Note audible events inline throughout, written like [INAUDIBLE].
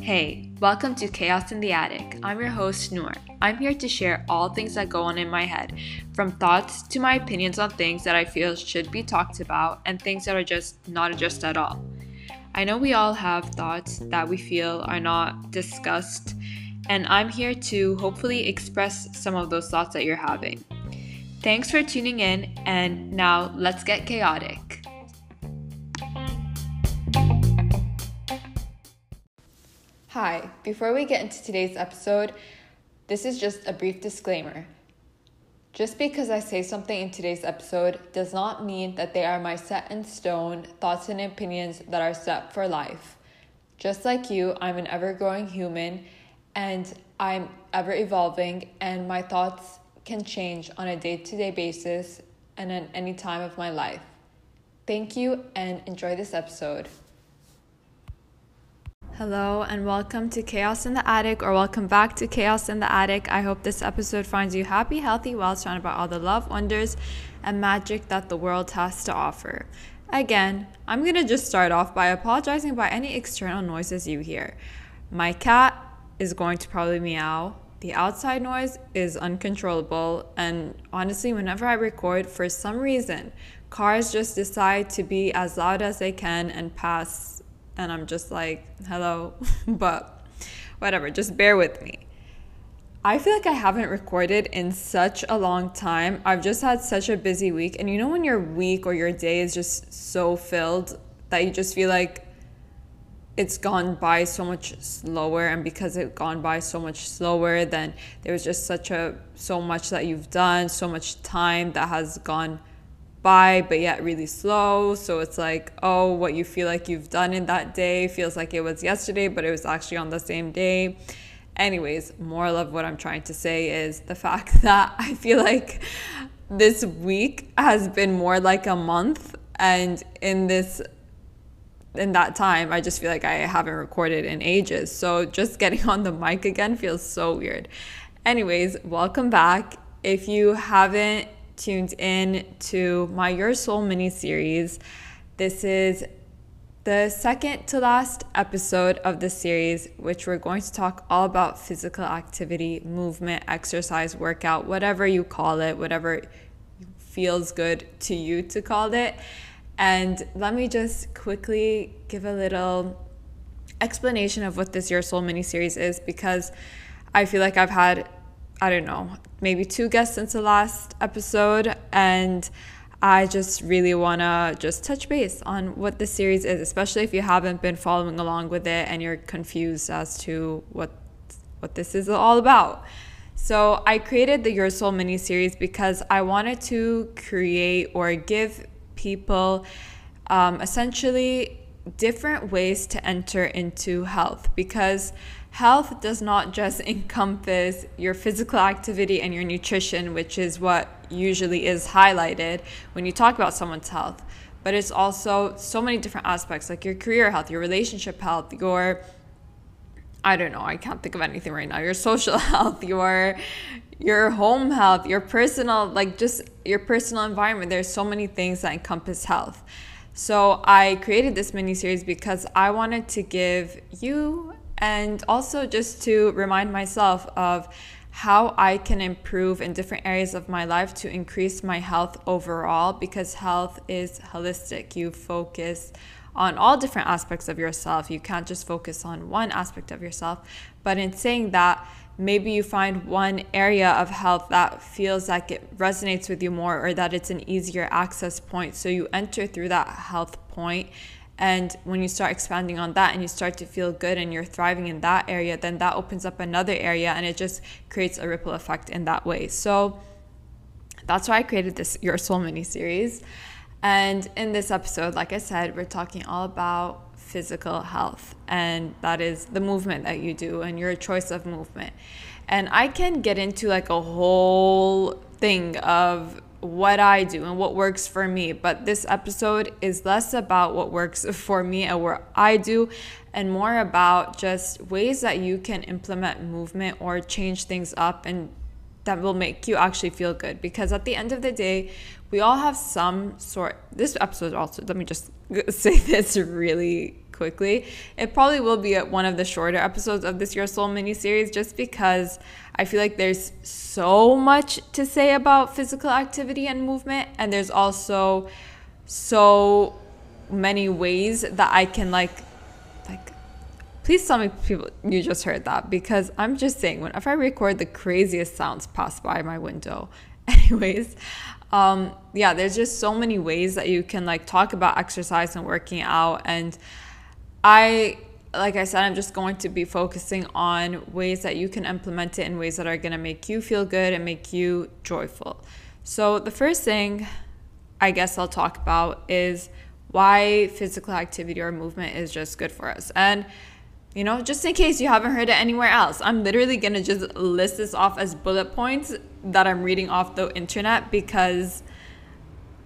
Hey, welcome to Chaos in the Attic. I'm your host, Noor. I'm here to share all things that go on in my head, from thoughts to my opinions on things that I feel should be talked about and things that are just not addressed at all. I know we all have thoughts that we feel are not discussed, and I'm here to hopefully express some of those thoughts that you're having. Thanks for tuning in, and now let's get chaotic. Hi, before we get into today's episode, this is just a brief disclaimer. Just because I say something in today's episode does not mean that they are my set in stone thoughts and opinions that are set for life. Just like you, I'm an ever growing human and I'm ever evolving, and my thoughts can change on a day to day basis and at any time of my life. Thank you and enjoy this episode. Hello and welcome to Chaos in the Attic, or welcome back to Chaos in the Attic. I hope this episode finds you happy, healthy, well surrounded by all the love, wonders, and magic that the world has to offer. Again, I'm gonna just start off by apologizing by any external noises you hear. My cat is going to probably meow. The outside noise is uncontrollable, and honestly, whenever I record, for some reason, cars just decide to be as loud as they can and pass and I'm just like, hello, [LAUGHS] but whatever, just bear with me. I feel like I haven't recorded in such a long time. I've just had such a busy week. And you know, when your week or your day is just so filled that you just feel like it's gone by so much slower and because it gone by so much slower then there was just such a so much that you've done so much time that has gone by, but yet really slow. So it's like, oh, what you feel like you've done in that day feels like it was yesterday, but it was actually on the same day. Anyways, moral of what I'm trying to say is the fact [LAUGHS] that I feel like this week has been more like a month. And in this in that time, I just feel like I haven't recorded in ages. So just getting on the mic again feels so weird. Anyways, welcome back. If you haven't tuned in to my Your Soul mini series. This is the second to last episode of the series, which we're going to talk all about physical activity, movement, exercise, workout, whatever you call it, whatever feels good to you to call it. And let me just quickly give a little explanation of what this Your Soul mini series is because I feel like I've had I don't know, maybe two guests since the last episode. And I just really want to just touch base on what the series is, especially if you haven't been following along with it and you're confused as to what what this is all about. So, I created the Your Soul mini series because I wanted to create or give people um, essentially different ways to enter into health because health does not just [LAUGHS] encompass your physical activity and your nutrition, which is what usually is highlighted when you talk about someone's health, but it's also so many different aspects like your career health, your relationship health, your I don't know, I can't think of anything right now. Your social [LAUGHS] health, your your home health, your personal like just your personal environment. There's so many things that encompass health. So I created this mini series because I wanted to give you and also just to remind myself of how I can improve in different areas of my life to increase my health overall because health is holistic. You focus on all different aspects of yourself. You can't just focus on one aspect of yourself. But in saying that, maybe you find one area of health that feels like it resonates with you more or that it's an easier access point. So you enter through that health point and when you start expanding on that and you start to feel good and you're thriving in that area, then that opens up another area and it just creates a ripple effect in that way. So that's why I created this Your Soul mini series. And in this episode, like I said, we're talking all about physical health, and that is the movement that you do and your choice of movement. And I can get into like a whole thing of what I do and what works for me. But this episode is less about what works [LAUGHS] for me and what I do, and more about just ways that you can implement movement or change things up and that will make you actually feel good because at the end of the day we all have some sort this episode also let me just [LAUGHS] say this really quickly it probably will be one of the shorter episodes of this your soul mini series just because i feel like there's so much to say about physical activity and movement and there's also so many ways that i can like like Please tell me people you just heard that because I'm just saying whenever I record the craziest sounds pass by my window. [LAUGHS] Anyways, um, yeah, there's just so many ways that you can like talk about exercise and working out and I like I said, I'm just going to be focusing on ways that you can implement it in ways that are going to make you feel good and make you joyful. So, the first thing I guess I'll talk about is why physical activity or movement is just good for us. And you know, just in case you haven't heard it anywhere else. I'm literally going to just list this off as bullet points that I'm reading off the internet because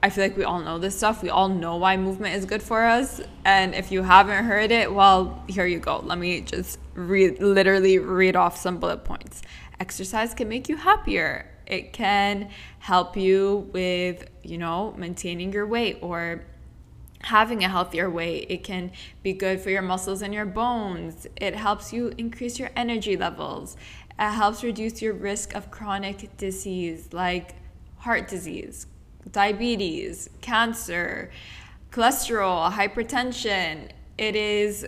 I feel like we all know this stuff. We all know why movement is good for us. And if you haven't heard it, well, here you go. Let me just read literally read off some bullet points. Exercise can make you happier. It can help you with, you know, maintaining your weight or having a healthier weight. It can be good for your muscles and your bones. It helps you increase your energy levels. It helps reduce your risk of chronic disease like heart disease, diabetes, cancer, cholesterol, hypertension. It is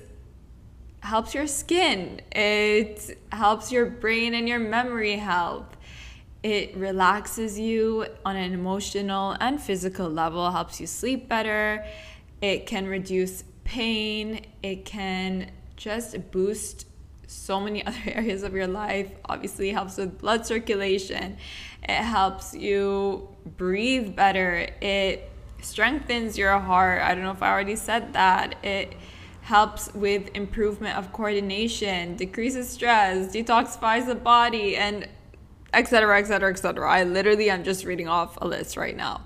helps your skin. It helps your brain and your memory health. It relaxes you on an emotional and physical level, helps you sleep better it can reduce pain, it can just boost so many [LAUGHS] other areas of your life. Obviously, helps with blood circulation. It helps you breathe better. It strengthens your heart. I don't know if I already said that. It helps with improvement of coordination, decreases stress, detoxifies the body, and etc. etc. etc. I literally am just reading off a list right now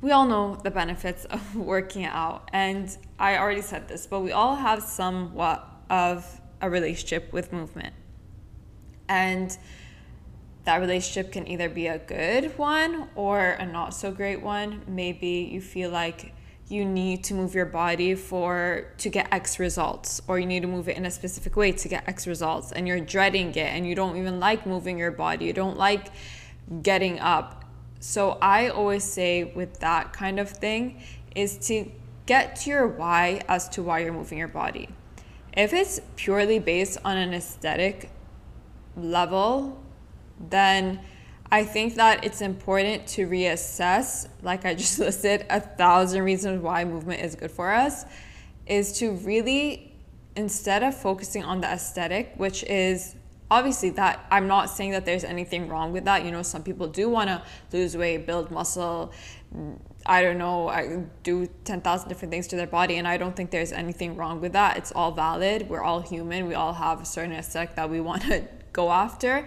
we all know the benefits of [LAUGHS] working out. And I already said this, but we all have somewhat of a relationship with movement. And that relationship can either be a good one or a not so great one. Maybe you feel like you need to move your body for to get x results or you need to move it in a specific way to get x results and you're dreading it and you don't even like moving your body you don't like getting up so I always say with that kind of thing is to get to your why as to why you're moving your body. If it's purely based on an aesthetic level, then I think that it's important to reassess, like I [LAUGHS] just listed, a thousand reasons why movement is good for us, is to really, instead of focusing on the aesthetic, which is obviously that i'm not saying that there's anything wrong with that. You know some people do want to lose weight build muscle i don't know I do 10,000 different things to their body and i don't think there's anything wrong with that it's all valid we're all human we all have a certain aesthetic that we [LAUGHS] want to go after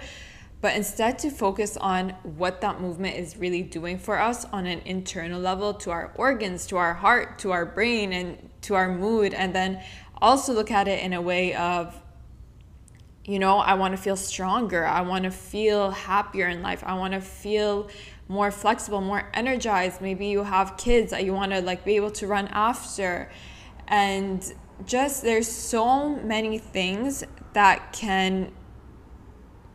but instead to focus on what that movement is really doing for us on an internal level to our organs to our heart to our brain and to our mood and then also look at it in a way of you know, I want to feel stronger. I want to feel happier in life. I want to feel more flexible, more energized. Maybe you have kids that you want to like be able to run after. And just there's so many things that can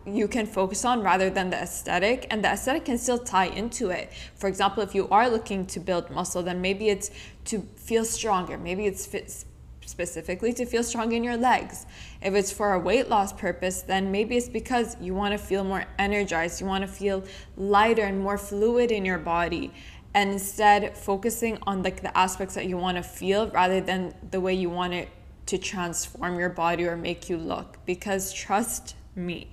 you can focus on rather than the aesthetic and the aesthetic can still tie into it for example if you are looking to build muscle then maybe it's to feel stronger maybe it's fit specifically to feel strong in your legs. If it's for a weight loss purpose, then maybe it's because you want to feel more energized, you want to feel lighter and more fluid in your body. And instead focusing on like the aspects that you want to feel rather than the way you want it to transform your body or make you look. Because trust me,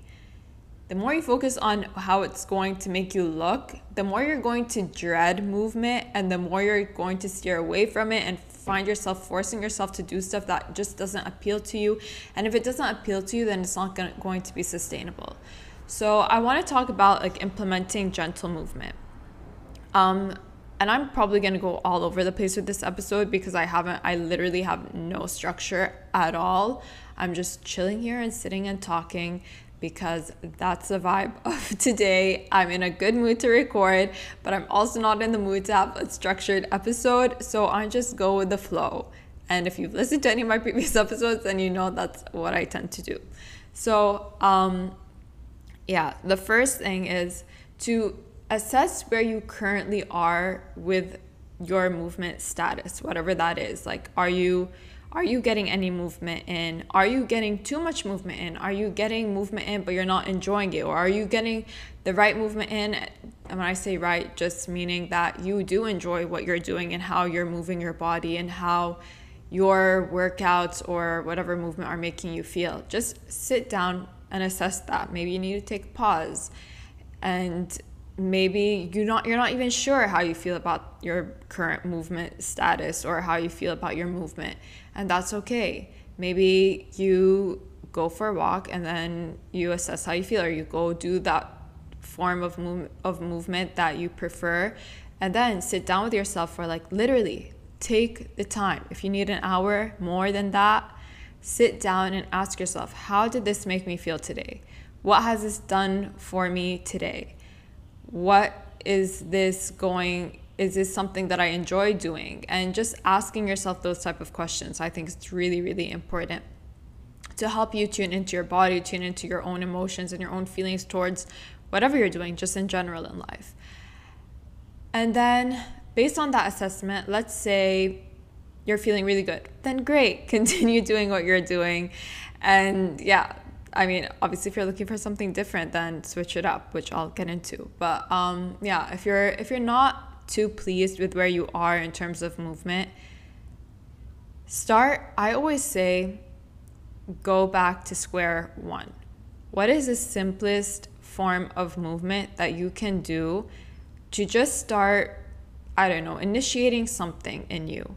the more you focus on how it's going to make you look, the more you're going to dread movement and the more you're going to steer away from it and find yourself forcing yourself to do stuff that just doesn't appeal to you. And if it doesn't appeal to you, then it's not gonna, going to be sustainable. So I want to talk about like implementing gentle movement. Um, and I'm probably going to go all over the place with this episode because I haven't, I literally have no structure at all. I'm just chilling here and sitting and talking because that's the vibe [LAUGHS] of today. I'm in a good mood to record, but I'm also not in the mood to have a structured episode. So I just go with the flow. And if you've listened to any of my previous [LAUGHS] episodes, then you know that's what I tend to do. So, um, yeah, the first thing is to assess where you currently are with your movement status, whatever that is. Like, are you are you getting any movement in? Are you getting too much movement in? Are you getting movement in but you're not enjoying it? Or are you getting the right movement in? And when I say right, just meaning that you do enjoy what you're doing and how you're moving your body and how your workouts or whatever movement are making you feel. Just sit down and assess that. Maybe you need to take a pause and maybe you're not you're not even sure how you feel about your current movement status or how you feel about your movement and that's okay. Maybe you go for a walk and then you assess how you feel or you go do that form of move, of movement that you prefer and then sit down with yourself for like literally take the time. If you need an hour more than that sit down and ask yourself how did this make me feel today? What has this done for me today what is this going is this something that i enjoy doing? And just asking yourself those type of questions i think is really really important to help you tune into your body tune into your own emotions and your own feelings towards whatever you're doing just in general in life. And then based on that assessment let's say you're feeling really good then great [LAUGHS] continue doing what you're doing. And yeah I mean, obviously, if you're looking for something different, then switch it up, which I'll get into. But um, yeah, if you're if you're not too pleased with where you are in terms of movement, start. I always say, go back to square one. What is the simplest form of movement that you can do to just start? I don't know, initiating something in you.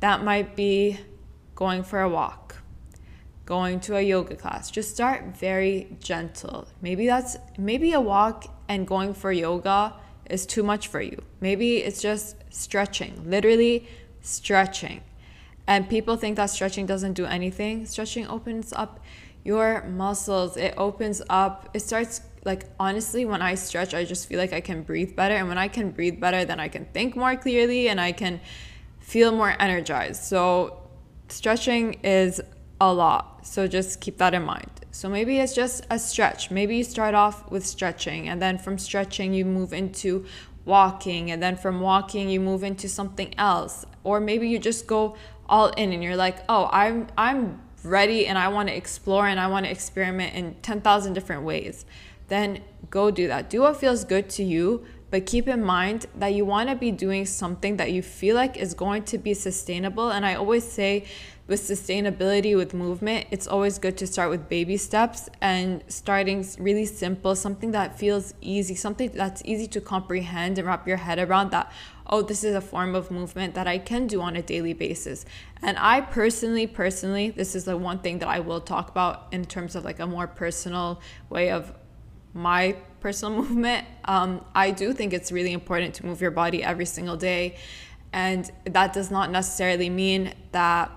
That might be going for a walk going to a yoga class. Just start very gentle. Maybe that's maybe a walk and going for yoga is too much for you. Maybe it's just stretching, literally stretching. And people think that stretching doesn't do anything. Stretching opens up your muscles. It opens up. It starts like honestly when I stretch, I just feel like I can breathe better and when I can breathe better, then I can think more clearly and I can feel more energized. So stretching is a lot. So just keep that in mind. So maybe it's just a stretch. Maybe you start off with stretching, and then from stretching, you move into walking, and then from walking, you move into something else. Or maybe you just go all in and you're like, oh, I'm, I'm ready and I want to explore and I want to experiment in 10,000 different ways. Then go do that. Do what feels good to you, but keep in mind that you want to be doing something that you feel like is going to be sustainable. And I always say, with sustainability with movement it's always good to start with baby steps and starting really simple something that feels easy something that's easy to comprehend and wrap your head around that oh this is a form of movement that i can do on a daily basis. And i personally personally this is the one thing that i will talk about in terms of like a more personal way of my personal [LAUGHS] movement. Um, i do think it's really important to move your body every single day. And that does not necessarily mean that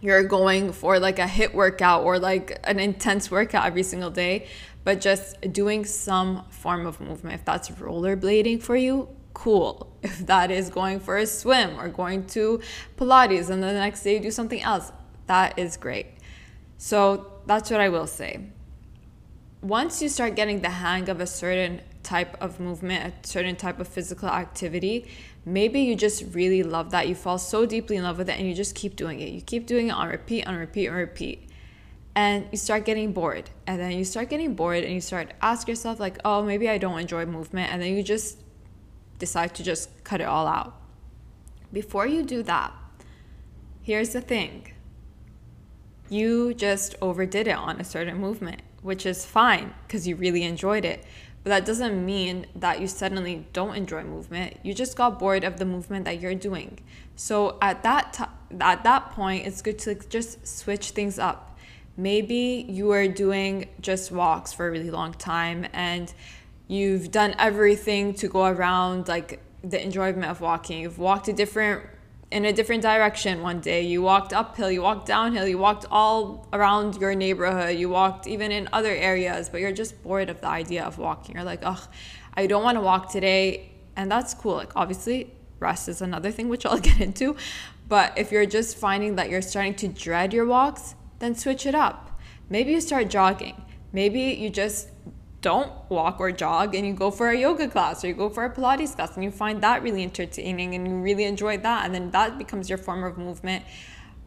you're going for like a HIIT workout or like an intense workout every single day, but just doing some form of movement. If that's rollerblading for you, cool. If that is going for a swim or going to Pilates and then the next day you do something else, that is great. So that's what I will say. Once you start getting the hang of a certain type of movement, a certain type of physical activity, maybe you just really love that. You fall so deeply in love with it and you just keep doing it. You keep doing it on repeat, on repeat, on repeat. And you start getting bored. And then you start getting bored and you start ask yourself like, "Oh, maybe I don't enjoy movement." And then you just decide to just cut it all out. Before you do that, here's the thing. You just overdid it on a certain movement, which is fine because you really enjoyed it. But that doesn't mean that you suddenly don't enjoy movement. You just got bored of the movement that you're doing. So at that t- at that point, it's good to just switch things up. Maybe you are doing just walks for a really long time and you've done everything to go around like the enjoyment of walking. You've walked to different in a different direction one day. You walked uphill, you walked downhill, you walked all around your neighborhood, you walked even in other areas, but you're just bored of the idea of walking. You're like, ugh, I don't want to walk today. And that's cool. Like, obviously, rest is another thing, which I'll [LAUGHS] get into. But if you're just finding that you're starting to dread your walks, then switch it up. Maybe you start jogging. Maybe you just don't walk or jog and you go for a yoga class or you go for a Pilates class and you find that really entertaining and you really enjoy that. And then that becomes your form of movement.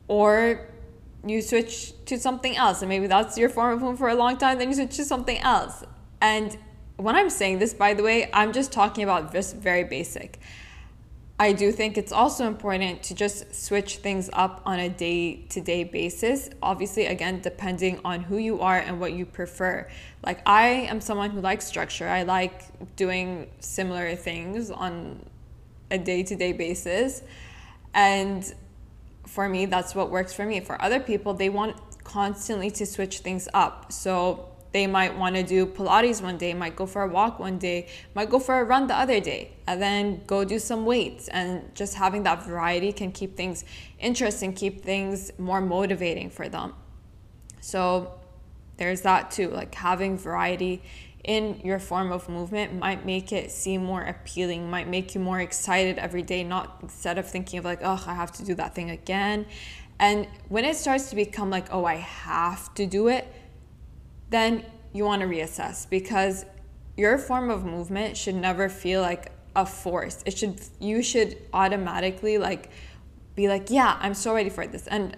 Or you switch to something else and maybe that's your form of movement for a long time, then you switch to something else. And when I'm saying this, by the way, I'm just talking about this very basic. I do think it's also important to just switch things up on a day to day basis. Obviously, again, depending on who you are and what you prefer. Like, I am someone who likes structure, I like doing similar things on a day to day basis. And for me, that's what works for me. For other people, they want constantly to switch things up. So, they might want to do Pilates one day, might go for a walk one day, might go for a run the other day, and then go do some weights. And just having that variety can keep things interesting, keep things more motivating for them. So there's that too. Like having variety in your form of movement might make it seem more appealing, might make you more excited every day, not instead of thinking of like, oh, I have to do that thing again. And when it starts to become like, oh, I have to do it then you want to reassess because your form of movement should never feel like a force. It should you should automatically like be like, yeah, I'm so ready for this. And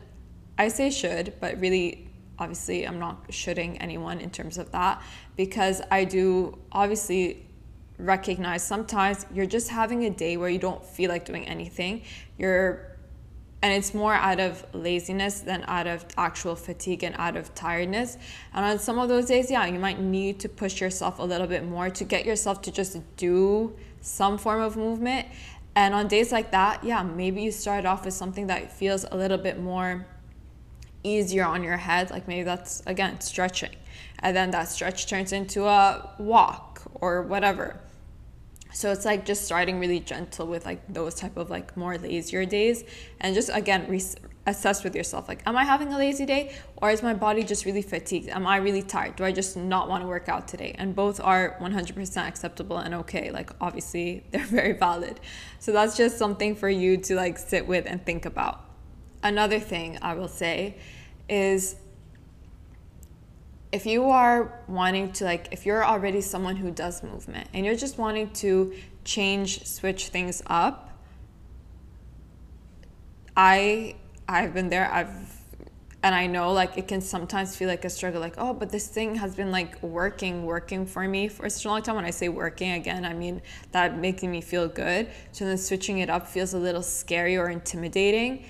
I say should, but really obviously I'm not shoulding anyone in terms of that because I do obviously recognize sometimes you're just having a day where you don't feel like doing anything. You're and it's more out of laziness than out of actual fatigue and out of tiredness. And on some of those days yeah you might need to push yourself a little bit more to get yourself to just do some form of movement. And on days like that yeah maybe you start off with something that feels a little bit more easier on your head. Like maybe that's again stretching. And then that stretch turns into a walk or whatever so it's like just starting really gentle with like those type of like more lazier days and just again re- assess with yourself like am i having a lazy day or is my body just really fatigued? Am i really tired? Do i just not want to work out today? And both are 100% acceptable and okay like obviously [LAUGHS] they're very valid. So that's just something for you to like sit with and think about. Another thing i will say is if you are wanting to like if you're already someone who does movement and you're just wanting to change switch things up i i've been there. I've and i know like it can sometimes feel like a struggle like oh but this thing has been like working working for me for such a long time. When i say working again i mean that making me feel good. So then switching it up feels a little scary or intimidating.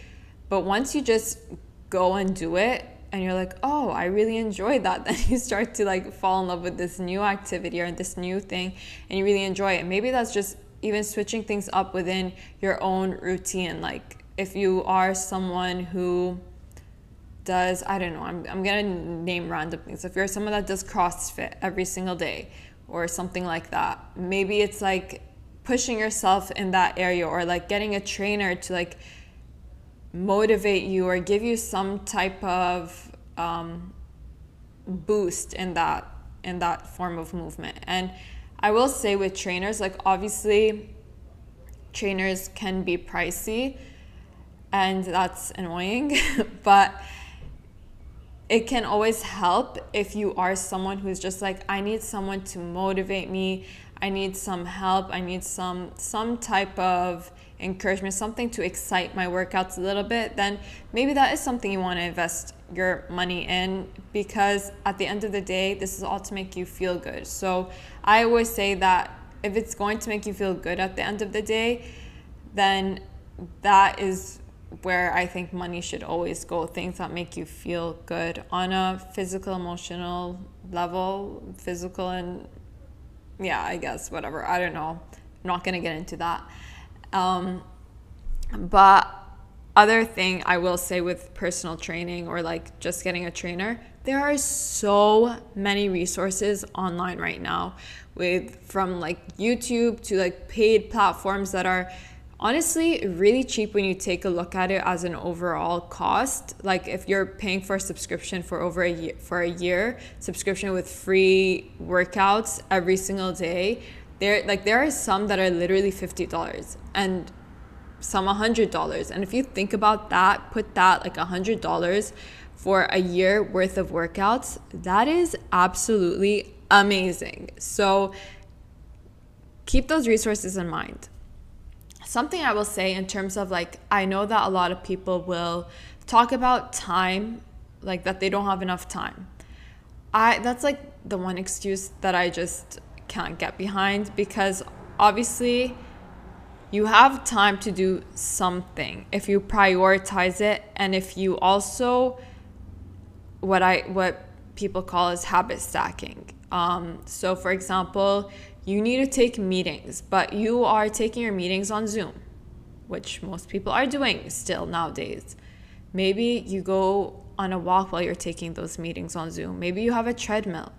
But once you just go and do it and you're like, oh, I really enjoyed that. [LAUGHS] Then you start to like fall in love with this new activity or this new thing and you really enjoy it. Maybe that's just even switching things up within your own routine. Like if you are someone who does, I don't know, I'm, I'm gonna name random things. If you're someone that does CrossFit every single day or something like that, maybe it's like pushing yourself in that area or like getting a trainer to like motivate you or give you some type of um, boost in that in that form of movement. And i will say with trainers like obviously trainers can be pricey and that's annoying [LAUGHS] but it can always help if you are someone who's just like i need someone to motivate me. I need some help. I need some some type of encouragement, something to excite my workouts a little bit, then maybe that is something you want to invest your money in because at the end of the day, this is all to make you feel good. So I always say that if it's going to make you feel good at the end of the day, then that is where I think money should always go. Things that make you feel good on a physical, emotional level, physical and yeah, I guess whatever. I don't know. I'm not going to get into that. Um, but other thing I will say with personal training or like just getting a trainer, there are so many resources online right now with from like YouTube to like paid platforms that are honestly really cheap when you take a look at it as an overall cost. Like if you're paying for a subscription for over a year for a year subscription with free workouts every single day there like there are some that are literally $50 and some a $100 and if you think about that put that like a $100 for a year worth of workouts that is absolutely amazing. So keep those resources in mind. Something I will say in terms of like, I know that a lot of people will talk about time, like that they don't have enough time. I that's like the one excuse that I just can't get behind because obviously you have time to do something if you prioritize it and if you also what I what people call is habit stacking. Um, so for example, you need to take meetings, but you are taking your meetings on Zoom, which most people are doing still nowadays. Maybe you go on a walk while you're taking those meetings on Zoom. Maybe you have a treadmill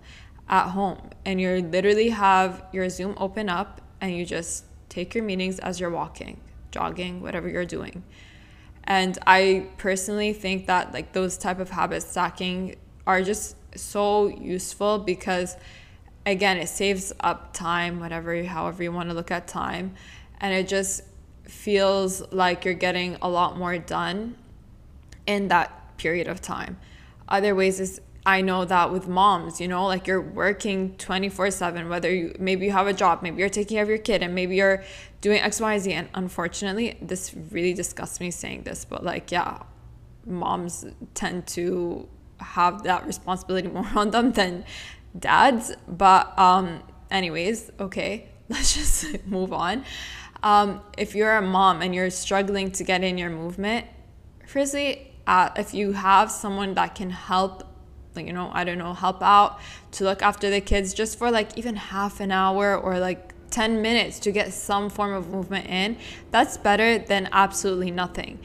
at home and you literally have your Zoom open up and you just take your meetings as you're walking, jogging, whatever you're doing. And I personally think that like those type of habit stacking are just so useful because again, it saves up time, whatever, however you want to look at time. And it just feels like you're getting a lot more done in that period of time. Other ways is I know that with moms, you know, like you're working 24 7, whether you maybe you have a job, maybe you're taking care of your kid, and maybe you're doing X, Y, Z. And unfortunately, this really disgusts me saying this, but like, yeah, moms tend to have that responsibility [LAUGHS] more on them than dads. But, um, anyways, okay, [LAUGHS] let's just move on. Um, if you're a mom and you're struggling to get in your movement, firstly, uh, if you have someone that can help, like, you know, I don't know, help out to look after the kids just for like even half an hour or like 10 minutes to get some form of movement in, that's better than absolutely nothing.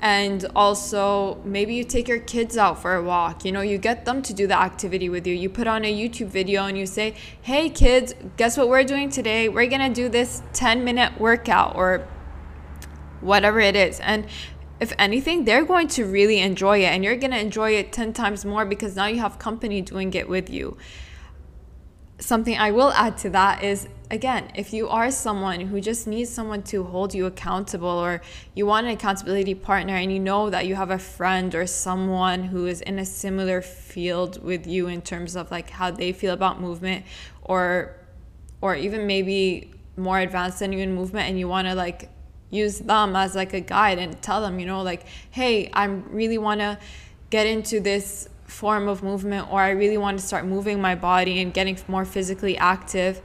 And also maybe you take your kids out for a walk you know you get them to do the activity with you. You put on a youtube video and you say hey kids guess what we're doing today? We're gonna do this 10 minute workout or whatever it is. And if anything they're going to really enjoy it and you're gonna enjoy it 10 times more because now you have company doing it with you. Something i will add to that is again, if you are someone who just needs someone to hold you accountable, or you want an accountability partner and you know that you have a friend or someone who is in a similar field with you in terms of like how they feel about movement, or or even maybe more advanced than you in movement, and you want to like use them as like a guide and tell them, you know, like, hey, I really want to get into this form of movement or I really want to start moving my body and getting more physically active.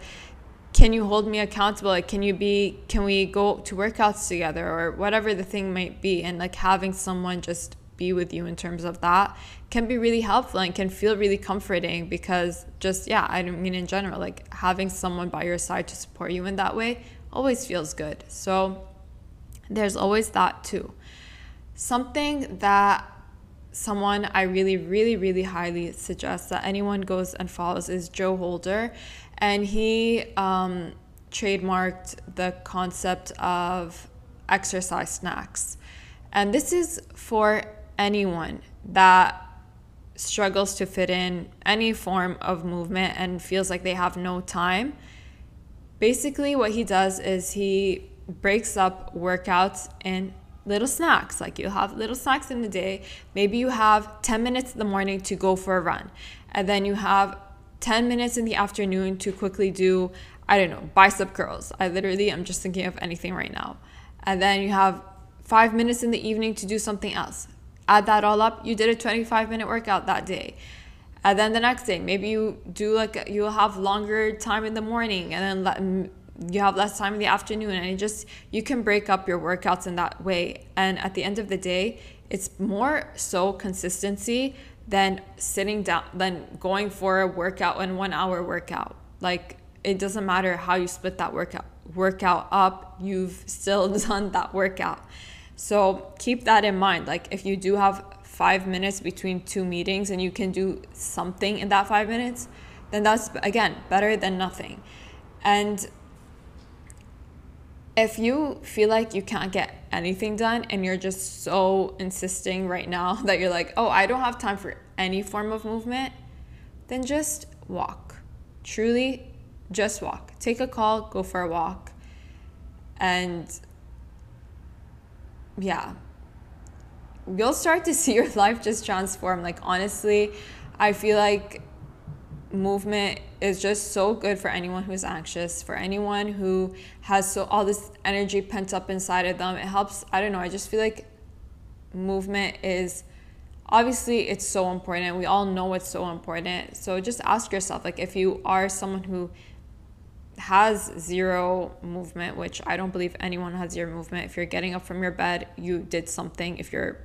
Can you hold me accountable? Like can you be can we go to workouts together or whatever the thing might be? And like having someone just be with you in terms of that can be really helpful and can feel really comforting because just yeah i mean in general like having someone by your side to support you in that way always feels good. So there's always that too something that someone i really really really highly suggest that anyone goes and follows is joe holder and he um, trademarked the concept of exercise snacks. And this is for anyone that struggles to fit in any form of movement and feels like they have no time. Basically, what he does is he breaks up workouts and little snacks. Like you have little snacks in the day. Maybe you have 10 minutes in the morning to go for a run, and then you have 10 minutes in the afternoon to quickly do, I don't know, bicep curls. I literally am just thinking of anything right now. And then you have five minutes in the evening to do something else. Add that all up, you did a 25 minute workout that day. And then the next day, maybe you do like, you'll have longer time in the morning and then you have less time in the afternoon. And it just, you can break up your workouts in that way. And at the end of the day, it's more so consistency than sitting down than going for a workout and one hour workout like it doesn't matter how you split that workout workout up you've still [LAUGHS] done that workout so keep that in mind like if you do have five minutes between two meetings and you can do something in that five minutes then that's again better than nothing and if you feel like you can't get anything done and you're just so insisting right now [LAUGHS] that you're like, oh, I don't have time for any form of movement, then just walk. Truly, just walk. Take a call, go for a walk. And yeah, you'll start to [LAUGHS] see your life just transform. Like, honestly, I feel like movement is just so good for anyone who's anxious, for anyone who has so all this energy pent up inside of them. It helps, I don't know, I just feel like movement is obviously it's so important. We all know it's so important. So just ask yourself like if you are someone who has zero movement, which I don't believe anyone has zero movement. If you're getting up from your bed, you did something. If you're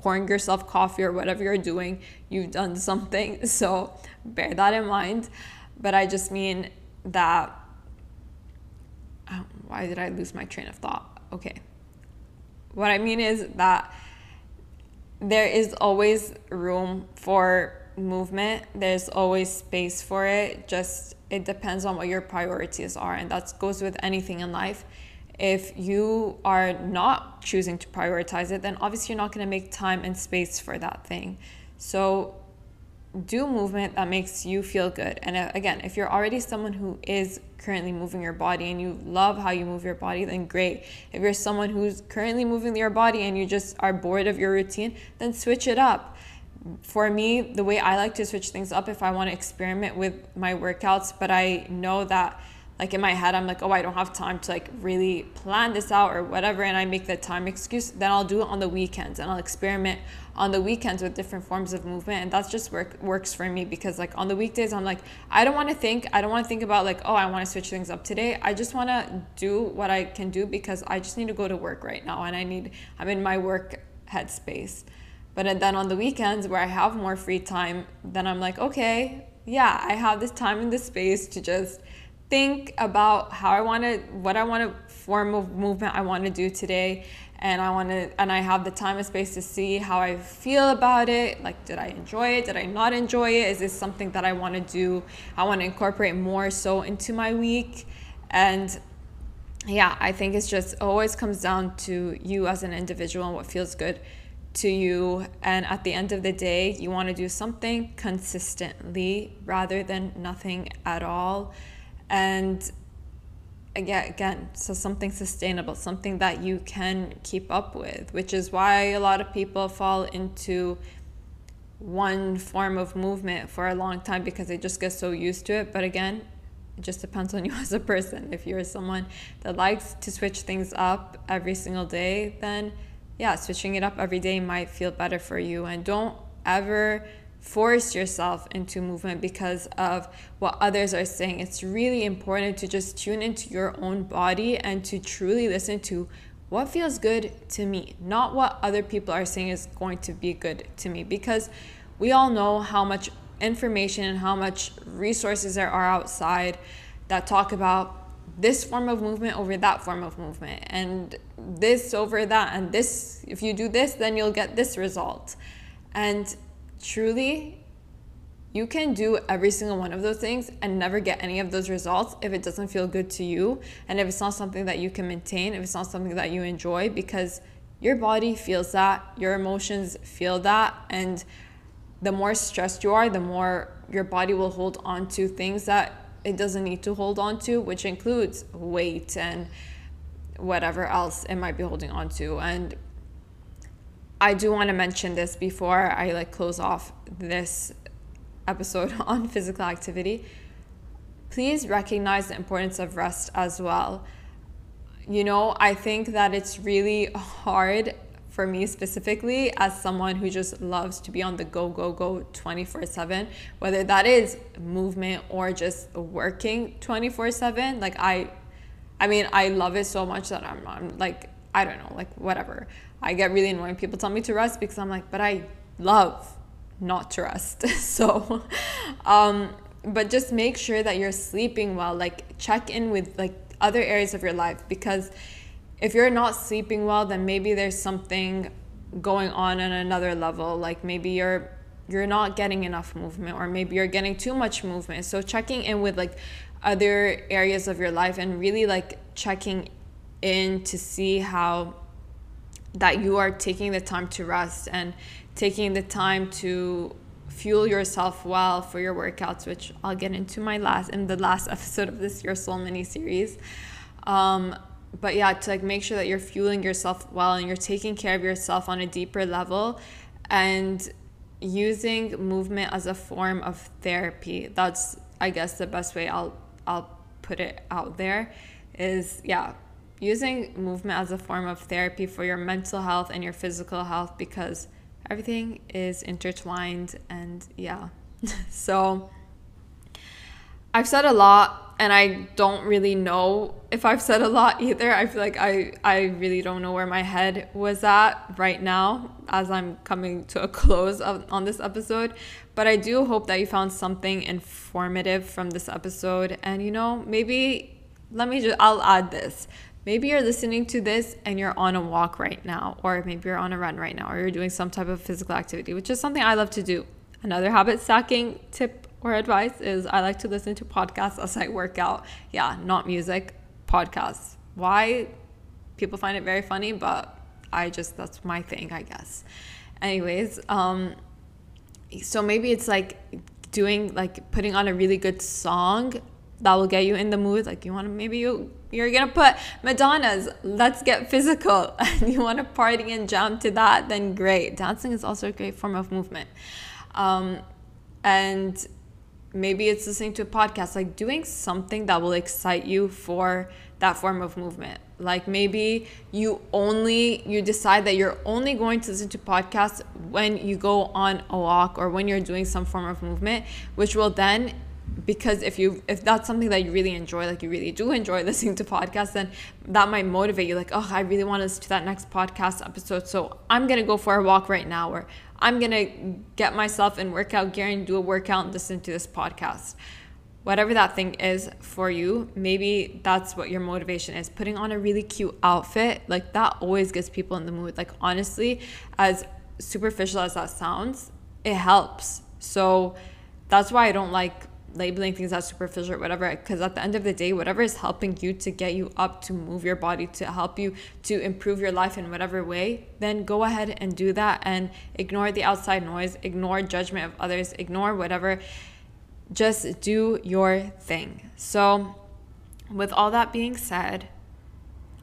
pouring yourself coffee or whatever you're doing, you've done something. [LAUGHS] So bear that in mind. But I just mean that. Oh, why did I lose my train of thought? Okay. What I mean is that there is always room for movement, there's always space for it. Just it depends on what your priorities are. And that goes with anything in life if you are not choosing to prioritize it, then obviously you're not going to make time and space for that thing. So do movement that makes you feel good. And uh, again, if you're already someone who is currently moving your body and you love how you move your body, then great. If you're someone who's currently moving your body and you just are bored of your routine, then switch it up. For me, the way I like to switch things up if I want to experiment with my workouts, but I know that like in my head i'm like oh i don't have time to like really plan this out or whatever and i make the time excuse then i'll do it on the weekends and i'll experiment on the weekends with different forms of movement and that's just work works for me because like on the weekdays i'm like i don't want to think i don't want to think about like oh i want to switch things up today. I just want to do what i can do because i just need to go to work right now and i need i'm in my work headspace. But then on the weekends where i have more free time then i'm like okay yeah i have this time and this space to just think about how I want to, what I want to form of movement I want to do today. And I want to, and I have the time and space to see how I feel about it. Like, did I enjoy it? Did I not enjoy it? Is this something that I want to do? I want to incorporate more so into my week. And yeah, I think it's just always comes down to you as an individual and what feels good to you. And at the end of the day, you want to do something consistently rather than nothing at all and again again so something sustainable something that you can keep up with which is why a lot of people fall into one form of movement for a long time because they just get so used to it. But again it just depends on [LAUGHS] you as a person. If you're someone that likes to switch things up every single day then yeah switching it up every day might feel better for you. And don't ever force yourself into movement because of what others are saying. It's really important to just tune into your own body and to truly listen to what feels good to me, not what other people are saying is going to be good to me. Because we all know how much information and how much resources there are outside that talk about this form of movement over that form of movement and this over that and this if you do this then you'll get this result and truly you can do every single one of those things and never get any of those results if it doesn't feel good to you and if it's not something that you can maintain, if it's not something that you enjoy, because your body feels that, your emotions feel that, and the more stressed you are, the more your body will hold on to things that it doesn't need to hold on to, which includes weight and whatever else it might be holding on to. And I do want to mention this before I like close off this episode [LAUGHS] on physical activity. Please recognize the importance of rest as well. You know, I think that it's really hard for me specifically as someone who just loves to be on the go go go 24/7 whether that is movement or just working 24/7 like I I mean I love it so much that I'm, I'm like I don't know like whatever I get really annoyed when people tell me to rest because I'm like, but I love not to rest. [LAUGHS] so, um, but just make sure that you're sleeping well. Like, check in with like other areas of your life because if you're not sleeping well, then maybe there's something going on on another level. Like maybe you're you're not getting enough movement or maybe you're getting too much movement. So checking in with like other areas of your life and really like checking in to see how that you are taking the time to rest and taking the time to fuel yourself well for your workouts, which I'll get into my last in the last [LAUGHS] episode of this Your Soul mini series. Um, but yeah, to like make sure that you're fueling yourself well and you're taking care of yourself on a deeper level and using movement as a form of therapy. That's I guess the best way I'll I'll put it out there is yeah, using movement as a form of therapy for your mental health and your physical health because everything is intertwined and yeah. [LAUGHS] so I've said a lot and I don't really know if I've said a lot [LAUGHS] either. I feel like I I really don't know where my head was at right now as I'm coming to a [LAUGHS] close of, on this episode. But I do hope that you found something informative from this episode and you know, maybe let me just I'll add this. Maybe you're listening to this and you're on a walk right now, or maybe you're on a run right now, or you're doing some type of physical activity, which is something I love to do. Another habit stacking tip or advice is I like to listen to podcasts as I work out. Yeah, not music, podcasts. Why? People find it very funny, but I just, that's my thing, I guess. Anyways, um, so maybe it's like doing, like putting on a really good song that will get you in the mood. Like you want to, maybe you, you're to put Madonna's Let's Get Physical [LAUGHS] and you want to party and jump to that, then great. Dancing is also a great form of movement. Um, and maybe it's listening to a podcast, like doing something that will excite you for that form of movement. Like maybe you only you decide that you're only going to listen to podcasts when you go on a walk or when you're doing some form of movement, which will then because if you if that's something that you really enjoy like you really do enjoy [LAUGHS] listening to podcasts then that might motivate you like oh i really want to listen to that next podcast episode so i'm gonna go for a walk right now or i'm gonna get myself in workout gear and do a workout and listen to this podcast. Whatever that thing is for you maybe that's what your motivation is. Putting on a really cute outfit like that always gets people in the mood. Like honestly as superficial as that sounds it helps. So that's why i don't like labeling things as superficial or whatever because at the end of the day whatever is helping you to get you up to move your body to help you to improve your life in whatever way then go ahead and do that and ignore the outside noise ignore judgment of others ignore whatever just do your thing so with all that being said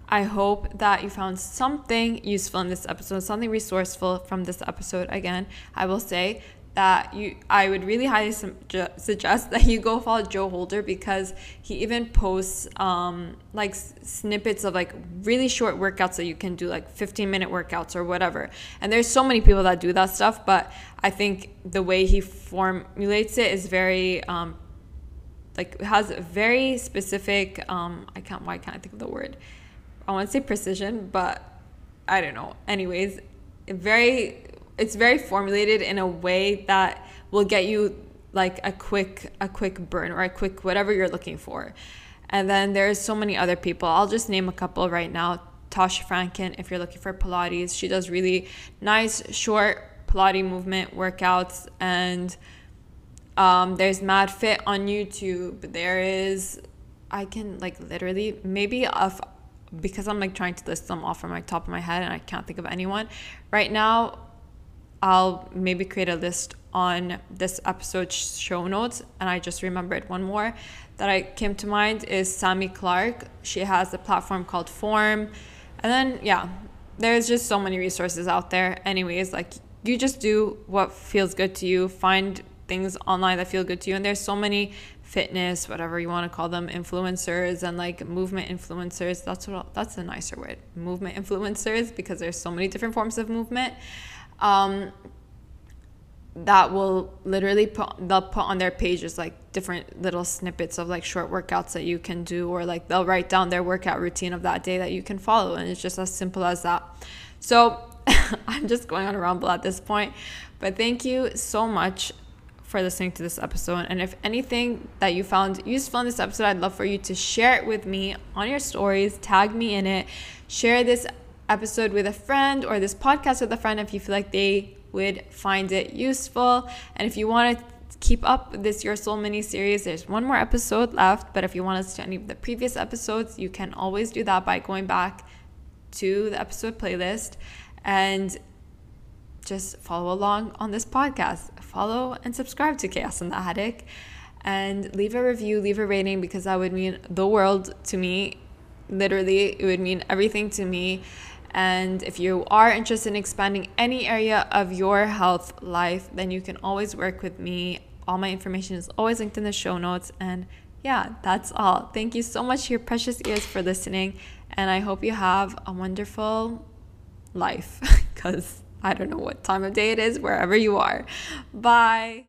I hope that you found something useful in this episode, something resourceful from this episode. Again, I will say that you I would really highly su- suggest that you go follow Joe Holder because he even posts um, like s- snippets of like really short workouts that you can do like 15 minute workouts or whatever. And there's so many people that do that stuff, but I think the way he formulates it is very um, like has very specific um, I can't why can't I think of the word. I want to say precision, but I don't know. Anyways, very it's very formulated in a way that will get you like a quick a quick burn or a quick whatever you're looking for. And then there's so many other people. I'll just name a couple right now. Tasha Franken, if you're looking for Pilates, she does really nice short Pilates movement workouts. And um, there's Mad Fit on YouTube. There is, I can like literally maybe if because I'm like trying to list them off from my top of my head and I can't think of anyone right now. I'll maybe create a list on this episode's show notes. And I just remembered one more that I came to mind is Sami Clarke. She has a platform called Form. And then, yeah, there's just so many resources out there. Anyways, like you just do what feels good to you, find things online that feel good to you. And there's so many fitness, whatever you want to call them, influencers and like movement influencers. That's what that's a nicer word. Movement influencers because there's so many different forms of movement um, that will literally put they'll put on their pages like different little snippets of like short workouts that you can do or like they'll write down their workout routine of that day that you can follow and it's just as simple as that. So [LAUGHS] i'm just going on a ramble at this point but thank you so much for listening to this episode and if anything that you found useful in this episode i'd love for you to share it with me on your stories tag me in it share this episode with a friend or this podcast with a friend if you feel like they would find it useful. And if you want to keep up this Your Soul mini series. There's one more episode left, but if you want to to any of the previous episodes, you can always do that by going back to the episode playlist and just follow along on this podcast. Follow and subscribe to Chaos in the Attic and leave a review, leave a rating because that would mean the world to me. Literally, it would mean everything to me. And if you are interested in expanding any area of your health life, then you can always work with me. All my information is always linked in the show notes. And yeah, that's all. Thank you so much, your precious ears, for listening. And I hope you have a wonderful life [LAUGHS] because I don't know what time of day it is wherever you are. Bye.